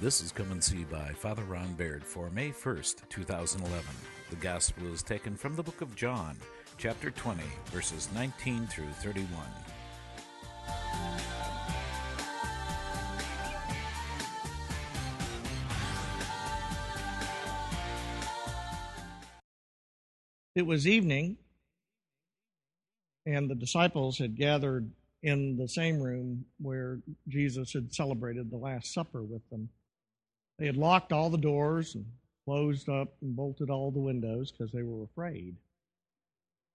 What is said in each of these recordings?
This is Come and See by Father Ron Baird for May 1st, 2011. The Gospel is taken from the book of John, chapter 20, verses 19 through 31. It was evening, and the disciples had gathered in the same room where Jesus had celebrated the Last Supper with them. They had locked all the doors and closed up and bolted all the windows because they were afraid,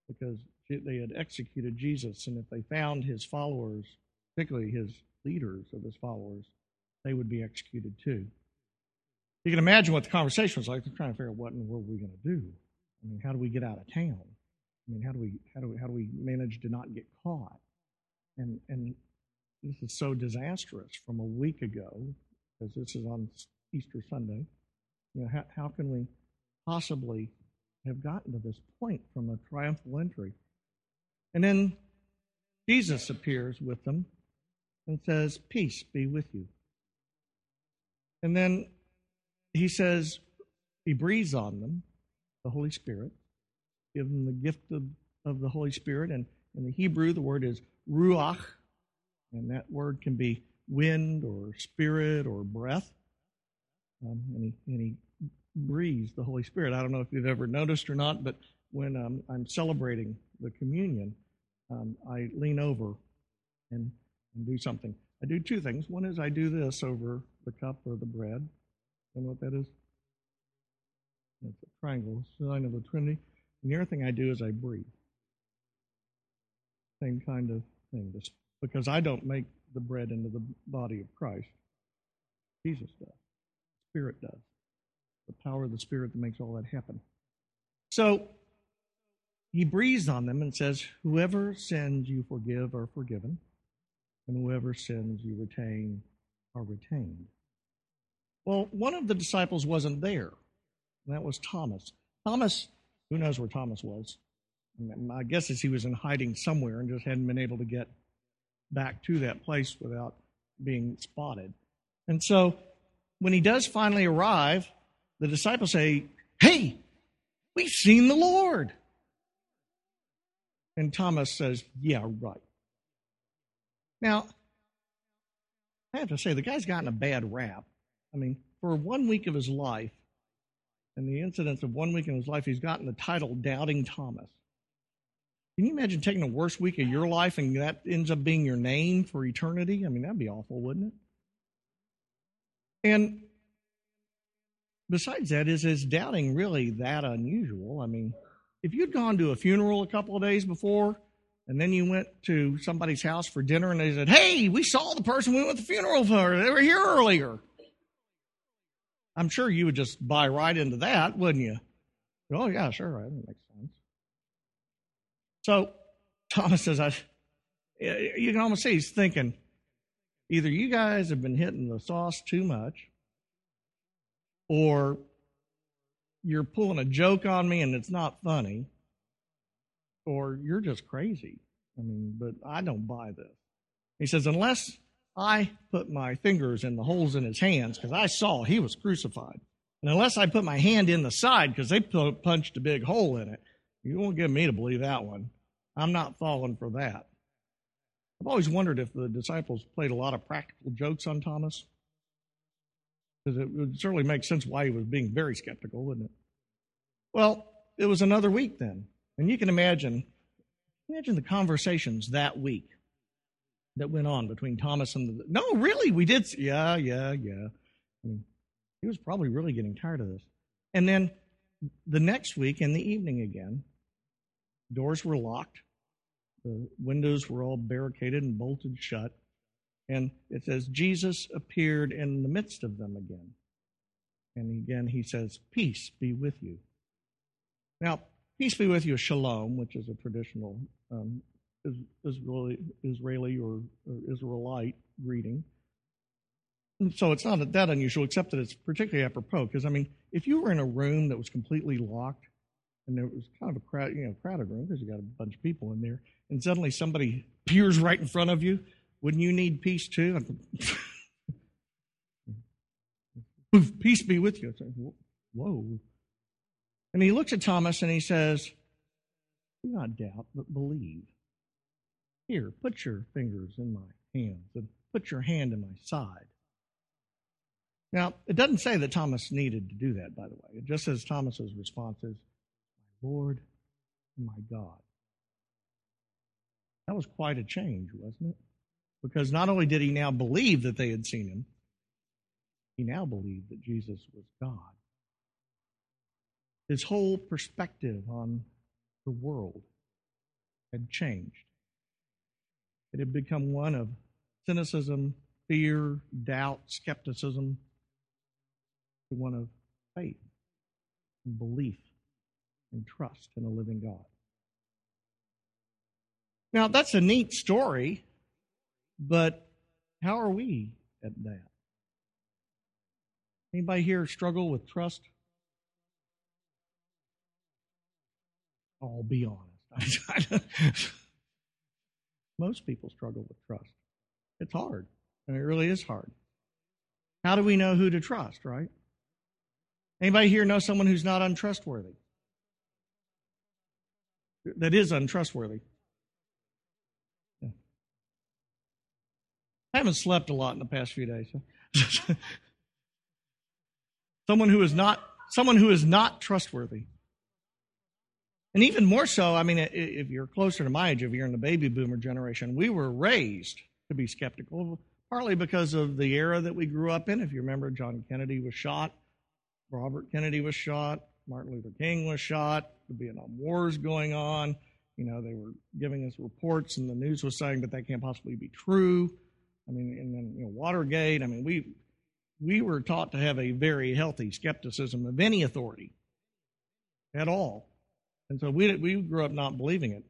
because they had executed Jesus, and if they found his followers, particularly his leaders of his followers, they would be executed too. You can imagine what the conversation was like. They're trying to figure out what in the world we're going to do. I mean, how do we get out of town? I mean, how do we how do we how do we manage to not get caught? And and this is so disastrous from a week ago, because this is on Easter Sunday. You know, how, how can we possibly have gotten to this point from a triumphal entry? And then Jesus appears with them and says, Peace be with you. And then he says, he breathes on them the Holy Spirit, give them the gift of, of the Holy Spirit. And in the Hebrew, the word is ruach, and that word can be wind or spirit or breath. Um, and, he, and he breathes the Holy Spirit. I don't know if you've ever noticed or not, but when um, I'm celebrating the communion, um, I lean over and, and do something. I do two things. One is I do this over the cup or the bread. You know what that is? It's a triangle, sign of the Trinity. And the other thing I do is I breathe. Same kind of thing. Just because I don't make the bread into the body of Christ. Jesus does. Spirit does. The power of the Spirit that makes all that happen. So he breathes on them and says, Whoever sins you forgive are forgiven, and whoever sins you retain are retained. Well, one of the disciples wasn't there. And that was Thomas. Thomas, who knows where Thomas was? My guess is he was in hiding somewhere and just hadn't been able to get back to that place without being spotted. And so when he does finally arrive, the disciples say, Hey, we've seen the Lord. And Thomas says, Yeah, right. Now, I have to say, the guy's gotten a bad rap. I mean, for one week of his life, and the incidents of one week in his life, he's gotten the title Doubting Thomas. Can you imagine taking the worst week of your life and that ends up being your name for eternity? I mean, that'd be awful, wouldn't it? And besides that, is his doubting really that unusual? I mean, if you'd gone to a funeral a couple of days before and then you went to somebody's house for dinner and they said, Hey, we saw the person we went to the funeral for. They were here earlier. I'm sure you would just buy right into that, wouldn't you? Oh, yeah, sure. That makes sense. So Thomas says, I, you can almost see he's thinking, either you guys have been hitting the sauce too much, or you're pulling a joke on me and it's not funny, or you're just crazy. I mean, but I don't buy this. He says, unless I put my fingers in the holes in his hands because I saw he was crucified. And unless I put my hand in the side because they punched a big hole in it, you won't get me to believe that one. I'm not falling for that. I've always wondered if the disciples played a lot of practical jokes on Thomas. Because it would certainly make sense why he was being very skeptical, wouldn't it? Well, it was another week then. And you can imagine, imagine the conversations that week that went on between Thomas and the. No, really, we did. Yeah, yeah, yeah. I mean, he was probably really getting tired of this. And then the next week in the evening again, doors were locked, the windows were all barricaded and bolted shut. And it says, Jesus appeared in the midst of them again. And again, he says, Peace be with you. Now, peace be with you, shalom, which is a traditional um, Israeli, Israeli or, or Israelite greeting. So it's not that unusual, except that it's particularly apropos. Because I mean, if you were in a room that was completely locked, and there was kind of a crowd, you know, crowded room because you got a bunch of people in there, and suddenly somebody peers right in front of you, wouldn't you need peace too? peace be with you. Whoa. And he looks at Thomas and he says, Do not doubt, but believe. Here, put your fingers in my hands and put your hand in my side. Now, it doesn't say that Thomas needed to do that, by the way. It just says Thomas's response is, Lord and my God. That was quite a change, wasn't it? Because not only did he now believe that they had seen him, he now believed that Jesus was God. His whole perspective on the world had changed. It had become one of cynicism, fear, doubt, skepticism, to one of faith and belief and trust in a living God. Now, that's a neat story, but how are we at that? Anybody here struggle with trust? I'll be honest. Most people struggle with trust. It's hard. and it really is hard. How do we know who to trust, right? Anybody here know someone who's not untrustworthy? That is untrustworthy. Yeah. I haven't slept a lot in the past few days. someone who is not someone who is not trustworthy. And even more so, I mean, if you're closer to my age, if you're in the baby boomer generation, we were raised to be skeptical, partly because of the era that we grew up in. If you remember, John Kennedy was shot Robert Kennedy was shot, Martin Luther King was shot, the Vietnam War is going on. You know, they were giving us reports, and the news was saying that that can't possibly be true. I mean, and then you know, Watergate. I mean, we we were taught to have a very healthy skepticism of any authority at all, and so we we grew up not believing it.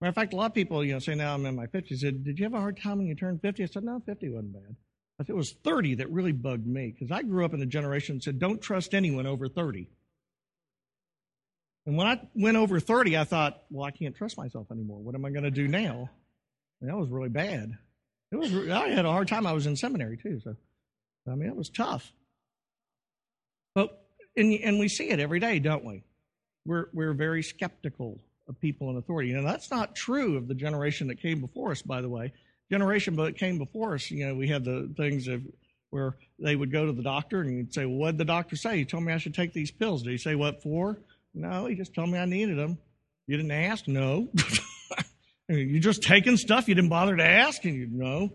Matter of fact, a lot of people, you know, say now I'm in my 50s, said, "Did you have a hard time when you turned 50?" I said, "No, 50 wasn't bad." I said, it was 30 that really bugged me because I grew up in a generation that said, don't trust anyone over 30. And when I went over 30, I thought, well, I can't trust myself anymore. What am I going to do now? And that was really bad. It was. I had a hard time. I was in seminary too, so I mean, it was tough. But and and we see it every day, don't we? We're we're very skeptical of people in authority. And that's not true of the generation that came before us, by the way generation but came before us, you know, we had the things of where they would go to the doctor and you'd say, well, what did the doctor say? He told me I should take these pills. Did he say what for? No, he just told me I needed them. You didn't ask? No. I mean, you just taking stuff you didn't bother to ask, and you know,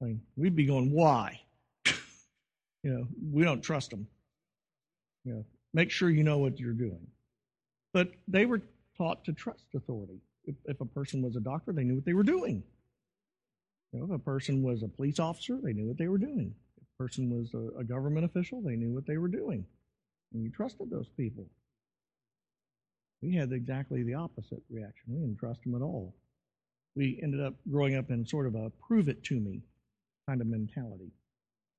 I mean, we'd be going, why? you know, we don't trust them. You know, make sure you know what you're doing. But they were taught to trust authority. If, if a person was a doctor, they knew what they were doing. You know, if a person was a police officer, they knew what they were doing. If a person was a, a government official, they knew what they were doing. And you trusted those people. We had exactly the opposite reaction. We didn't trust them at all. We ended up growing up in sort of a prove it to me kind of mentality,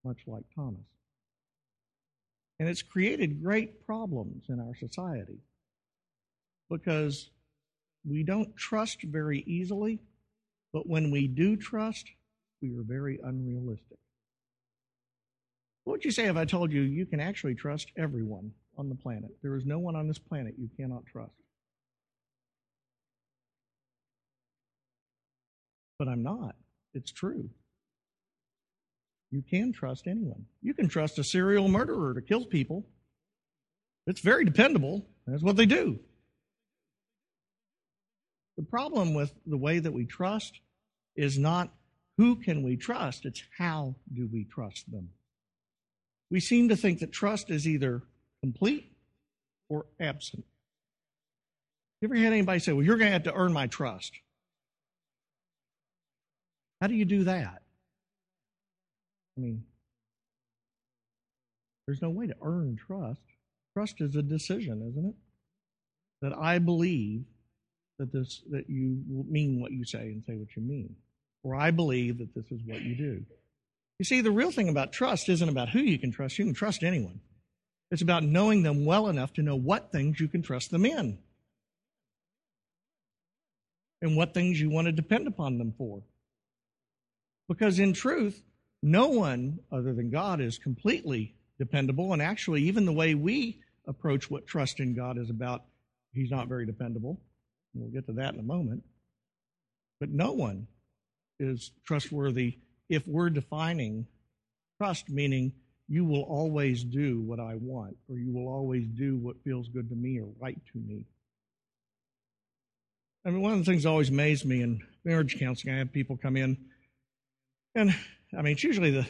much like Thomas. And it's created great problems in our society because we don't trust very easily but when we do trust, we are very unrealistic. What would you say if I told you you can actually trust everyone on the planet? There is no one on this planet you cannot trust. But I'm not. It's true. You can trust anyone. You can trust a serial murderer to kill people. It's very dependable. That's what they do. The problem with the way that we trust is not who can we trust, it's how do we trust them. We seem to think that trust is either complete or absent. You ever had anybody say, Well, you're going to have to earn my trust? How do you do that? I mean, there's no way to earn trust. Trust is a decision, isn't it? That I believe that this that you mean what you say and say what you mean. Or I believe that this is what you do. You see, the real thing about trust isn't about who you can trust. You can trust anyone. It's about knowing them well enough to know what things you can trust them in and what things you want to depend upon them for. Because in truth, no one other than God is completely dependable. And actually, even the way we approach what trust in God is about, he's not very dependable. We'll get to that in a moment. But no one is trustworthy if we're defining trust, meaning you will always do what I want, or you will always do what feels good to me or right to me. I mean, one of the things that always amazed me in marriage counseling, I have people come in, and I mean, it's usually the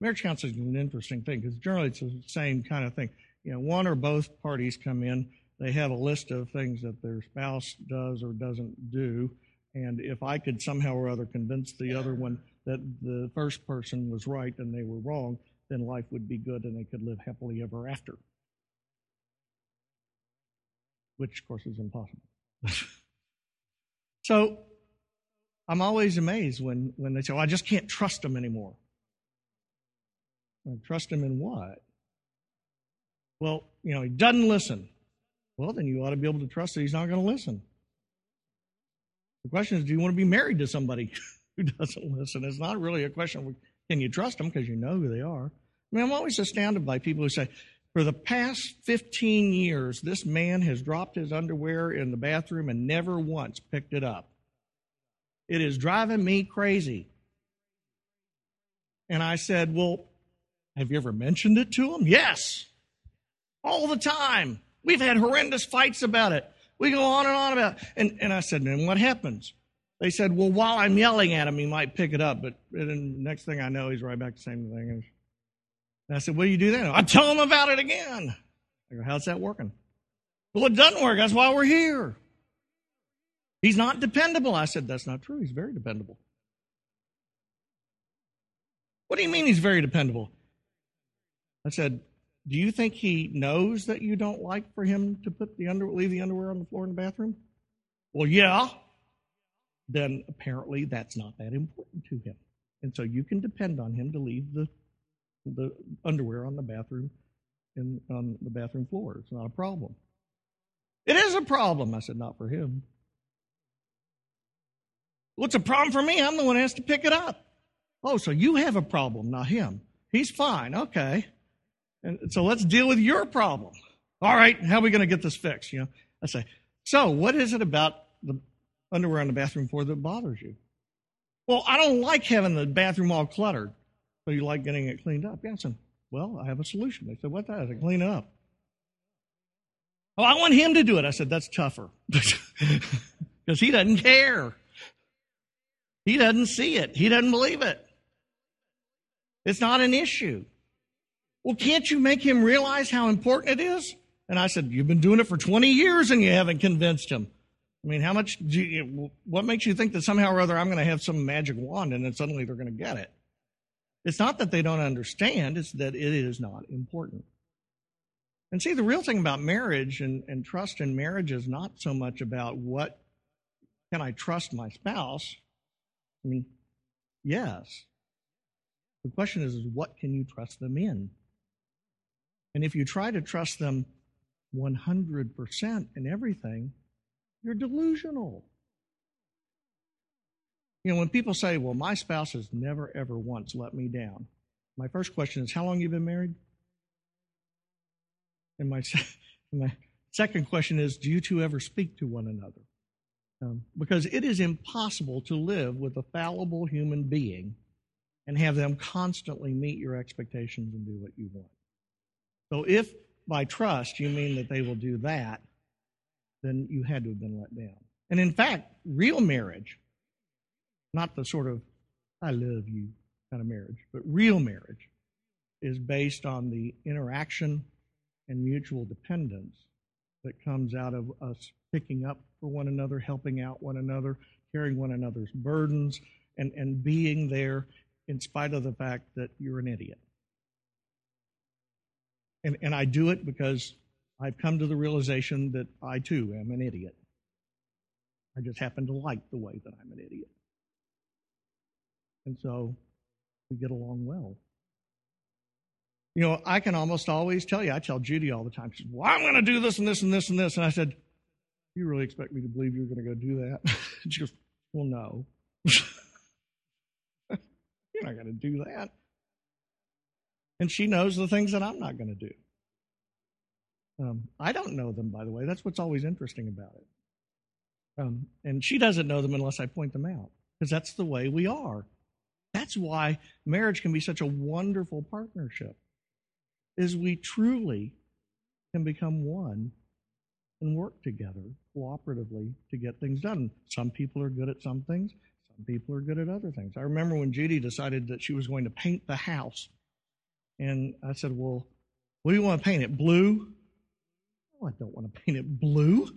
marriage counseling is an interesting thing because generally it's the same kind of thing. You know, one or both parties come in, they have a list of things that their spouse does or doesn't do, and if I could somehow or other convince the other one that the first person was right and they were wrong, then life would be good and they could live happily ever after. Which, of course, is impossible. so I'm always amazed when, when they say, well, I just can't trust him anymore. trust him in what? Well, you know, he doesn't listen. Well, then you ought to be able to trust that he's not going to listen. The question is, do you want to be married to somebody who doesn't listen? It's not really a question of can you trust them because you know who they are. I mean, I'm always astounded by people who say, for the past 15 years, this man has dropped his underwear in the bathroom and never once picked it up. It is driving me crazy. And I said, Well, have you ever mentioned it to him? Yes. All the time. We've had horrendous fights about it. We go on and on about it. And, and I said, And what happens? They said, Well, while I'm yelling at him, he might pick it up. But then next thing I know, he's right back to the same thing. And I said, What do you do then? I tell him about it again. I go, How's that working? Well, it doesn't work. That's why we're here. He's not dependable. I said, That's not true. He's very dependable. What do you mean he's very dependable? I said, Do you think he knows that you don't like for him to put the under leave the underwear on the floor in the bathroom? Well, yeah. Then apparently that's not that important to him. And so you can depend on him to leave the the underwear on the bathroom in on the bathroom floor. It's not a problem. It is a problem. I said, not for him. What's a problem for me? I'm the one who has to pick it up. Oh, so you have a problem, not him. He's fine. Okay. And so let's deal with your problem. All right, how are we going to get this fixed? You know, I say, so what is it about the underwear on the bathroom floor that bothers you? Well, I don't like having the bathroom all cluttered. So you like getting it cleaned up? Yeah, I said, well, I have a solution. They said, what that? I said, clean it up. Oh, I want him to do it. I said, that's tougher. Because he doesn't care. He doesn't see it. He doesn't believe it. It's not an issue. Well, can't you make him realize how important it is? And I said, You've been doing it for 20 years and you haven't convinced him. I mean, how much do you, what makes you think that somehow or other I'm going to have some magic wand and then suddenly they're going to get it? It's not that they don't understand, it's that it is not important. And see, the real thing about marriage and, and trust in marriage is not so much about what can I trust my spouse. I mean, yes. The question is, is what can you trust them in? And if you try to trust them 100% in everything, you're delusional. You know, when people say, well, my spouse has never, ever once let me down, my first question is, how long you been married? And my, my second question is, do you two ever speak to one another? Um, because it is impossible to live with a fallible human being and have them constantly meet your expectations and do what you want. So if by trust you mean that they will do that, then you had to have been let down. And in fact, real marriage not the sort of I love you kind of marriage, but real marriage is based on the interaction and mutual dependence that comes out of us picking up for one another, helping out one another, carrying one another's burdens, and, and being there in spite of the fact that you're an idiot. And, and I do it because I've come to the realization that I too am an idiot. I just happen to like the way that I'm an idiot. And so we get along well. You know, I can almost always tell you, I tell Judy all the time, she says, Well, I'm going to do this and this and this and this. And I said, You really expect me to believe you're going to go do that? she goes, Well, no. you're not going to do that. And she knows the things that I'm not going to do. Um, I don't know them, by the way. That's what's always interesting about it. Um, and she doesn't know them unless I point them out, because that's the way we are. That's why marriage can be such a wonderful partnership, is we truly can become one and work together cooperatively to get things done. Some people are good at some things, some people are good at other things. I remember when Judy decided that she was going to paint the house, and I said, Well, what do you want to paint it? Blue? Oh, I don't want to paint it blue.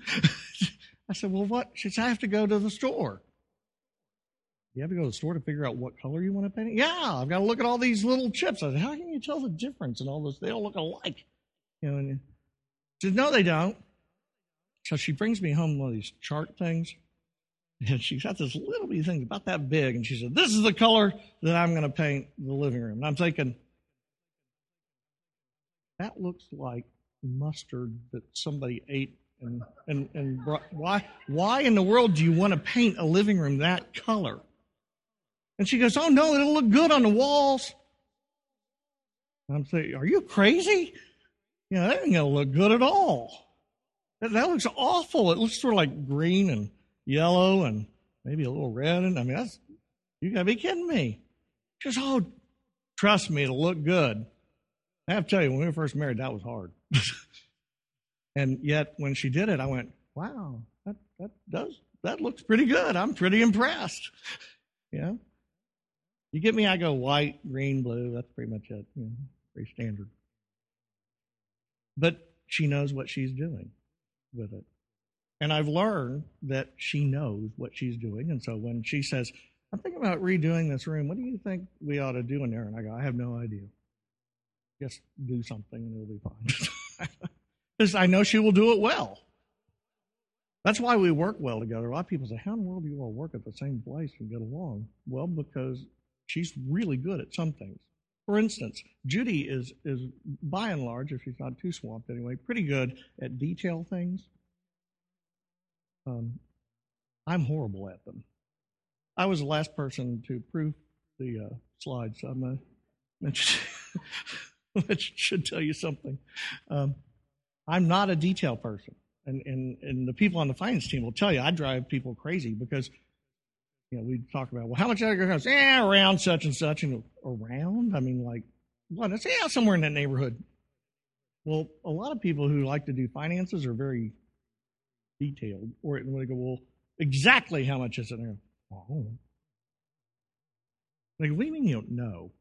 I said, Well, what? She said, I have to go to the store. You have to go to the store to figure out what color you want to paint it? Yeah, I've got to look at all these little chips. I said, How can you tell the difference in all this? They all look alike. You know, and she said, No, they don't. So she brings me home one of these chart things. And she's got this little bitty thing about that big. And she said, This is the color that I'm going to paint the living room. And I'm thinking, That looks like mustard that somebody ate and and and brought, why why in the world do you want to paint a living room that color? And she goes, "Oh no, it'll look good on the walls." And I'm saying, "Are you crazy? You know, that ain't gonna look good at all. That, that looks awful. It looks sort of like green and yellow and maybe a little red. And I mean, that's you gotta be kidding me." She goes, "Oh, trust me, it'll look good." I have to tell you, when we were first married, that was hard. and yet, when she did it, I went, "Wow, that that does that looks pretty good. I'm pretty impressed." you you get me? I go white, green, blue. That's pretty much it. You pretty standard. But she knows what she's doing with it. And I've learned that she knows what she's doing. And so when she says, I'm thinking about redoing this room, what do you think we ought to do in there? And I go, I have no idea just do something and it'll be fine. I know she will do it well. That's why we work well together. A lot of people say, How in the world do you all work at the same place and get along? Well, because she's really good at some things. For instance, Judy is, is by and large, if she's not too swamped anyway, pretty good at detail things. Um, I'm horrible at them. I was the last person to proof the uh, slides, I'm going to which should tell you something. Um, I'm not a detail person. And, and, and the people on the finance team will tell you I drive people crazy because, you know, we talk about, well, how much are cost? Yeah, around such and such. And around? I mean, like, what? It's, yeah, somewhere in that neighborhood. Well, a lot of people who like to do finances are very detailed. Or when they go, well, exactly how much is it? And oh. Like, what do you mean you don't know?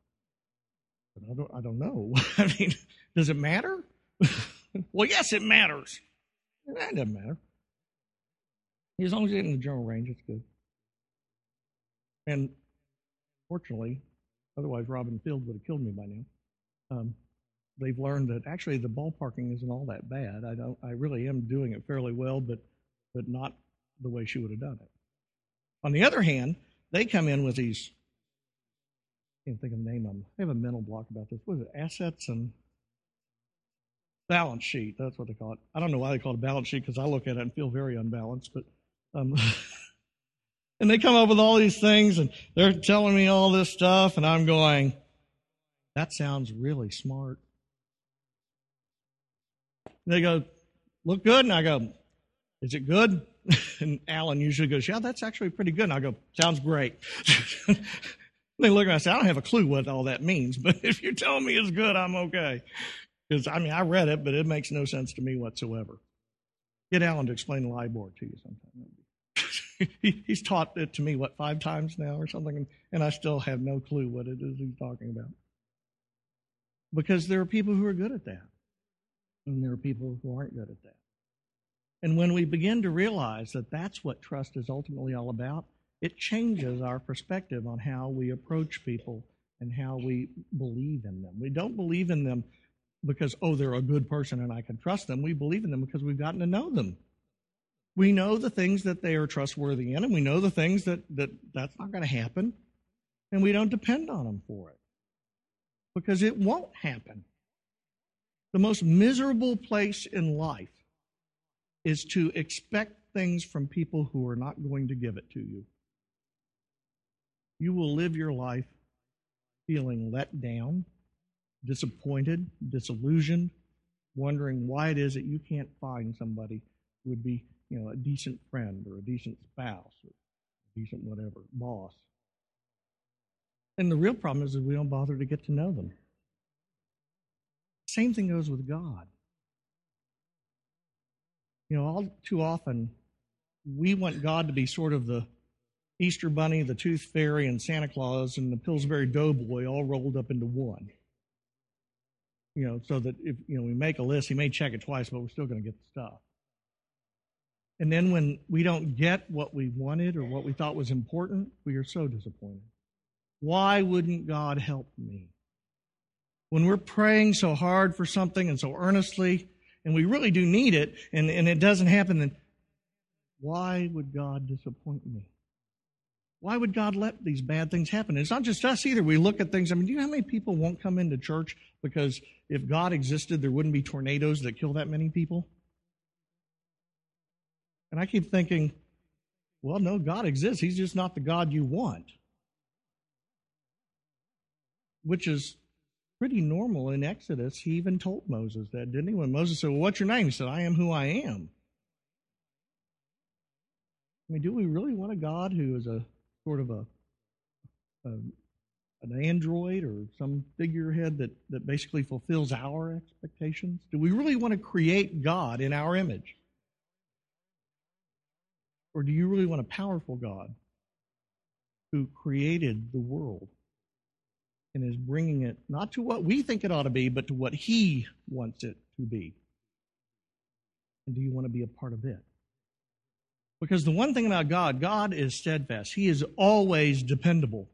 But I don't, I don't know. I mean, does it matter? well, yes, it matters. That doesn't matter. As long as you get in the general range, it's good. And fortunately, otherwise Robin Field would have killed me by now. Um, they've learned that actually the ballparking isn't all that bad. I don't. I really am doing it fairly well, but but not the way she would have done it. On the other hand, they come in with these can't think of the name of them. I have a mental block about this. What is it? Assets and balance sheet. That's what they call it. I don't know why they call it a balance sheet because I look at it and feel very unbalanced. But um, and they come up with all these things and they're telling me all this stuff, and I'm going, that sounds really smart. They go, look good, and I go, is it good? And Alan usually goes, yeah, that's actually pretty good. And I go, sounds great. They look at me and say, I don't have a clue what all that means, but if you're telling me it's good, I'm okay. Because, I mean, I read it, but it makes no sense to me whatsoever. Get Alan to explain LIBOR to you sometime. he's taught it to me, what, five times now or something, and I still have no clue what it is he's talking about. Because there are people who are good at that, and there are people who aren't good at that. And when we begin to realize that that's what trust is ultimately all about, it changes our perspective on how we approach people and how we believe in them. We don't believe in them because, oh, they're a good person and I can trust them. We believe in them because we've gotten to know them. We know the things that they are trustworthy in, and we know the things that, that that's not going to happen, and we don't depend on them for it because it won't happen. The most miserable place in life is to expect things from people who are not going to give it to you you will live your life feeling let down, disappointed, disillusioned, wondering why it is that you can't find somebody who would be, you know, a decent friend or a decent spouse or a decent whatever, boss. And the real problem is that we don't bother to get to know them. Same thing goes with God. You know, all too often we want God to be sort of the Easter Bunny, the Tooth Fairy, and Santa Claus, and the Pillsbury Doughboy all rolled up into one. You know, so that if you know we make a list, he may check it twice, but we're still going to get the stuff. And then when we don't get what we wanted or what we thought was important, we are so disappointed. Why wouldn't God help me? When we're praying so hard for something and so earnestly, and we really do need it, and, and it doesn't happen, then why would God disappoint me? Why would God let these bad things happen? It's not just us either. We look at things. I mean, do you know how many people won't come into church because if God existed, there wouldn't be tornadoes that kill that many people? And I keep thinking, well, no, God exists. He's just not the God you want. Which is pretty normal in Exodus. He even told Moses that, didn't he? When Moses said, Well, what's your name? He said, I am who I am. I mean, do we really want a God who is a sort of a, a an android or some figurehead that, that basically fulfills our expectations? Do we really want to create God in our image? Or do you really want a powerful God who created the world and is bringing it not to what we think it ought to be, but to what He wants it to be? And do you want to be a part of it? Because the one thing about God, God is steadfast. He is always dependable.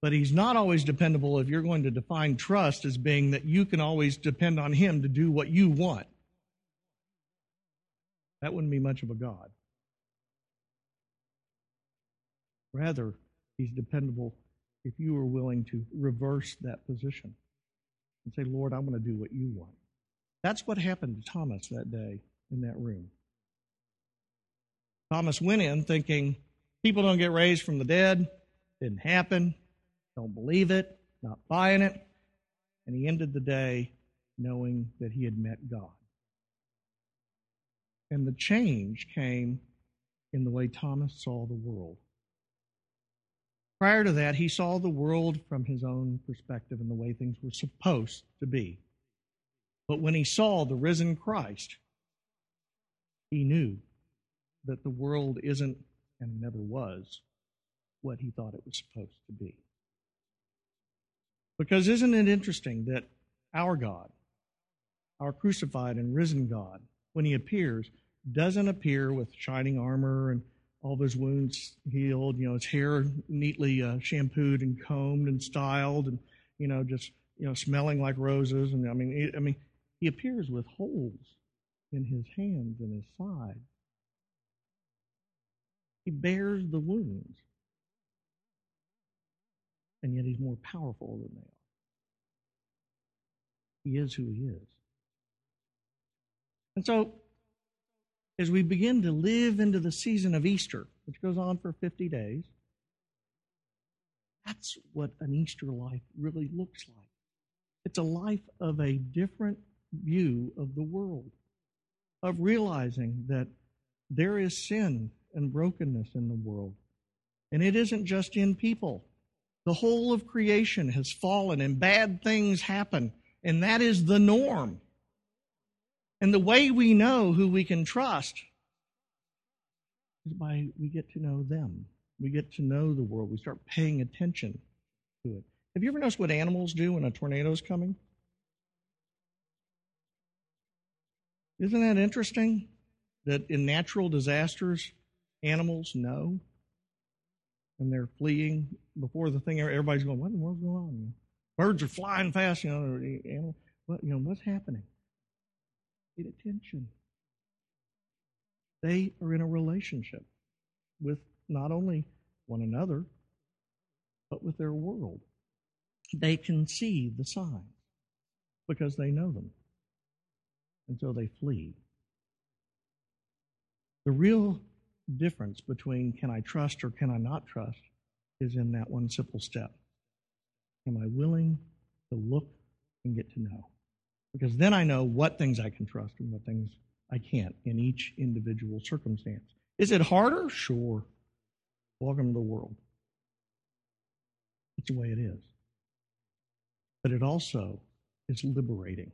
But He's not always dependable if you're going to define trust as being that you can always depend on Him to do what you want. That wouldn't be much of a God. Rather, He's dependable if you are willing to reverse that position and say, Lord, I want to do what you want. That's what happened to Thomas that day in that room. Thomas went in thinking, people don't get raised from the dead. Didn't happen. Don't believe it. Not buying it. And he ended the day knowing that he had met God. And the change came in the way Thomas saw the world. Prior to that, he saw the world from his own perspective and the way things were supposed to be. But when he saw the risen Christ, he knew that the world isn't and never was what he thought it was supposed to be. Because isn't it interesting that our God, our crucified and risen God, when he appears, doesn't appear with shining armor and all his wounds healed, you know, his hair neatly uh, shampooed and combed and styled, and you know, just you know, smelling like roses. And I mean, I mean, he appears with holes in his hands and his side. He bears the wounds, and yet he's more powerful than they are. He is who he is. And so as we begin to live into the season of Easter, which goes on for 50 days, that's what an Easter life really looks like. It's a life of a different view of the world, of realizing that there is sin and brokenness in the world. And it isn't just in people. The whole of creation has fallen and bad things happen, and that is the norm. And the way we know who we can trust is by we get to know them. We get to know the world. We start paying attention to it. Have you ever noticed what animals do when a tornado is coming? Isn't that interesting? That in natural disasters, animals know and they're fleeing before the thing. Everybody's going, "What in the world's going on?" Birds are flying fast. You know, animal, what, you know, what's happening? Pay attention. They are in a relationship with not only one another, but with their world. They can see the signs because they know them. And so they flee. The real difference between can I trust or can I not trust is in that one simple step. Am I willing to look and get to know. Because then I know what things I can trust and what things I can't in each individual circumstance. Is it harder? Sure. Welcome to the world. That's the way it is. But it also is liberating.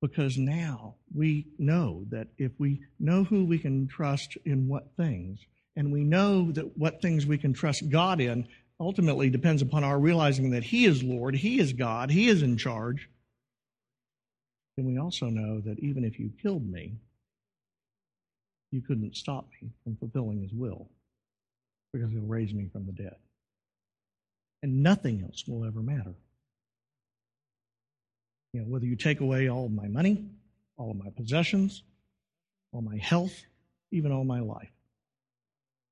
Because now we know that if we know who we can trust in what things, and we know that what things we can trust God in ultimately depends upon our realizing that He is Lord, He is God, He is in charge, then we also know that even if you killed me, you couldn't stop me from fulfilling His will because He'll raise me from the dead. And nothing else will ever matter. You know, whether you take away all of my money, all of my possessions, all my health, even all my life,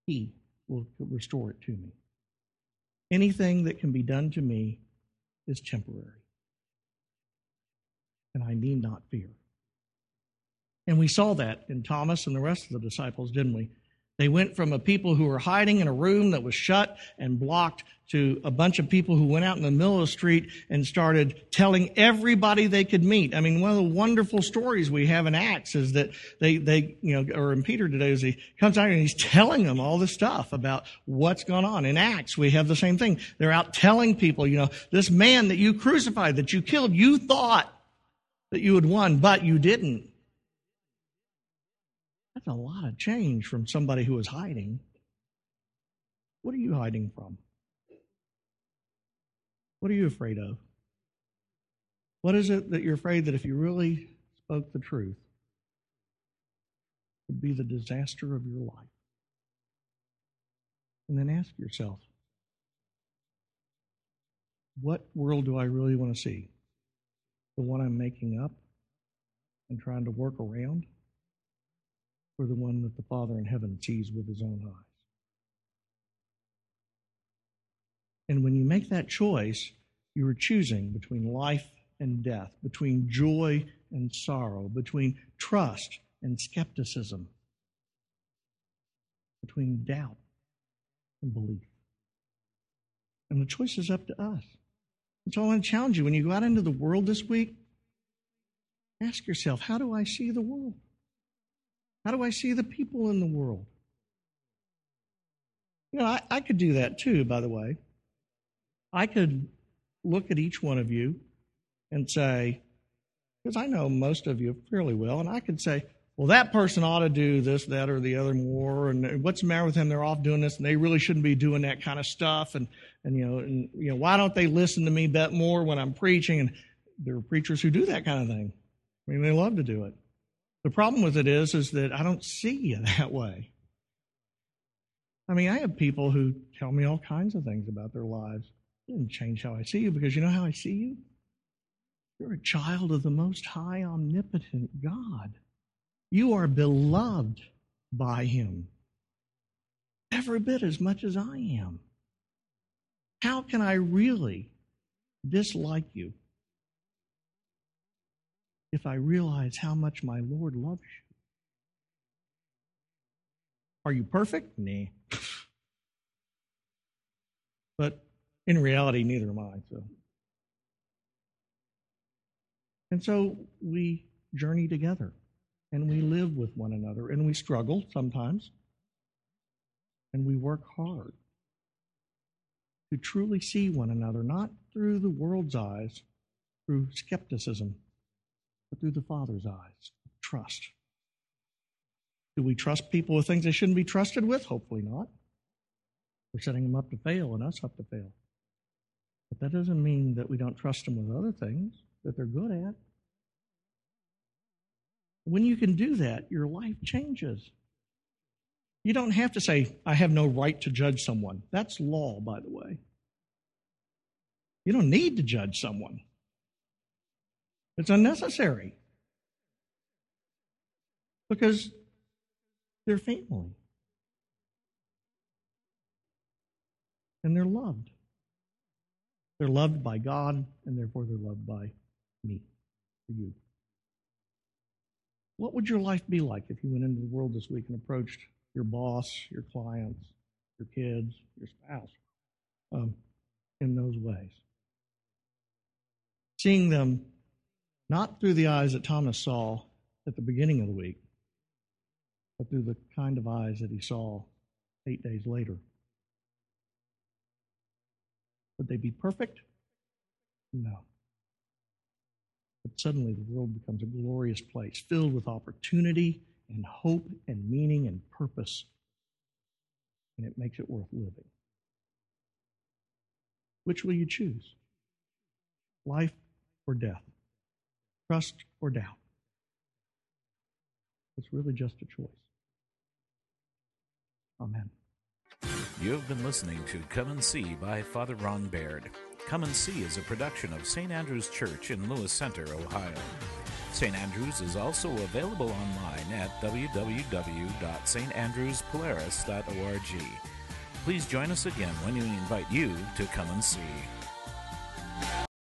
He will restore it to me. Anything that can be done to me is temporary. And I need not fear. And we saw that in Thomas and the rest of the disciples, didn't we? They went from a people who were hiding in a room that was shut and blocked to a bunch of people who went out in the middle of the street and started telling everybody they could meet. I mean, one of the wonderful stories we have in Acts is that they, they, you know, or in Peter today is he comes out and he's telling them all this stuff about what's going on. In Acts, we have the same thing. They're out telling people, you know, this man that you crucified, that you killed, you thought that you had won, but you didn't. That's a lot of change from somebody who was hiding. What are you hiding from? What are you afraid of? What is it that you're afraid that if you really spoke the truth, would be the disaster of your life? And then ask yourself, what world do I really want to see? The one I'm making up and trying to work around? Or the one that the Father in heaven sees with his own eyes. And when you make that choice, you are choosing between life and death, between joy and sorrow, between trust and skepticism, between doubt and belief. And the choice is up to us. And so I want to challenge you when you go out into the world this week, ask yourself, how do I see the world? How do I see the people in the world? You know, I, I could do that too, by the way. I could look at each one of you and say, because I know most of you fairly well, and I could say, well, that person ought to do this, that, or the other more, and what's the matter with them? They're off doing this, and they really shouldn't be doing that kind of stuff, and and you know, and you know, why don't they listen to me bet more when I'm preaching? And there are preachers who do that kind of thing. I mean, they love to do it. The problem with it is, is that I don't see you that way. I mean, I have people who tell me all kinds of things about their lives. It didn't change how I see you because you know how I see you? You're a child of the Most High, Omnipotent God. You are beloved by Him every bit as much as I am. How can I really dislike you if I realize how much my Lord loves you. Are you perfect? Nah. but in reality, neither am I. So. And so we journey together and we live with one another and we struggle sometimes and we work hard to truly see one another, not through the world's eyes, through skepticism but through the Father's eyes. Trust. Do we trust people with things they shouldn't be trusted with? Hopefully not. We're setting them up to fail and us up to fail. But that doesn't mean that we don't trust them with other things that they're good at. When you can do that, your life changes. You don't have to say, I have no right to judge someone. That's law, by the way. You don't need to judge someone. It's unnecessary because they're family and they're loved. They're loved by God, and therefore they're loved by me, you. What would your life be like if you went into the world this week and approached your boss, your clients, your kids, your spouse um, in those ways? seeing them not through the eyes that Thomas saw at the beginning of the week, but through the kind of eyes that he saw eight days later. Would they be perfect? No. But suddenly the world becomes a glorious place filled with opportunity and hope and meaning and purpose. And it makes it worth living. Which will you choose? Life or death? Trust or doubt? It's really just a choice. Amen. You have been listening to Come and See by Father Ron Baird. Come and See is a production of St. Andrew's Church in Lewis Center, Ohio. St. Andrews is also available online at www.standrewspolaris.org. Please join us again when we invite you to come and see.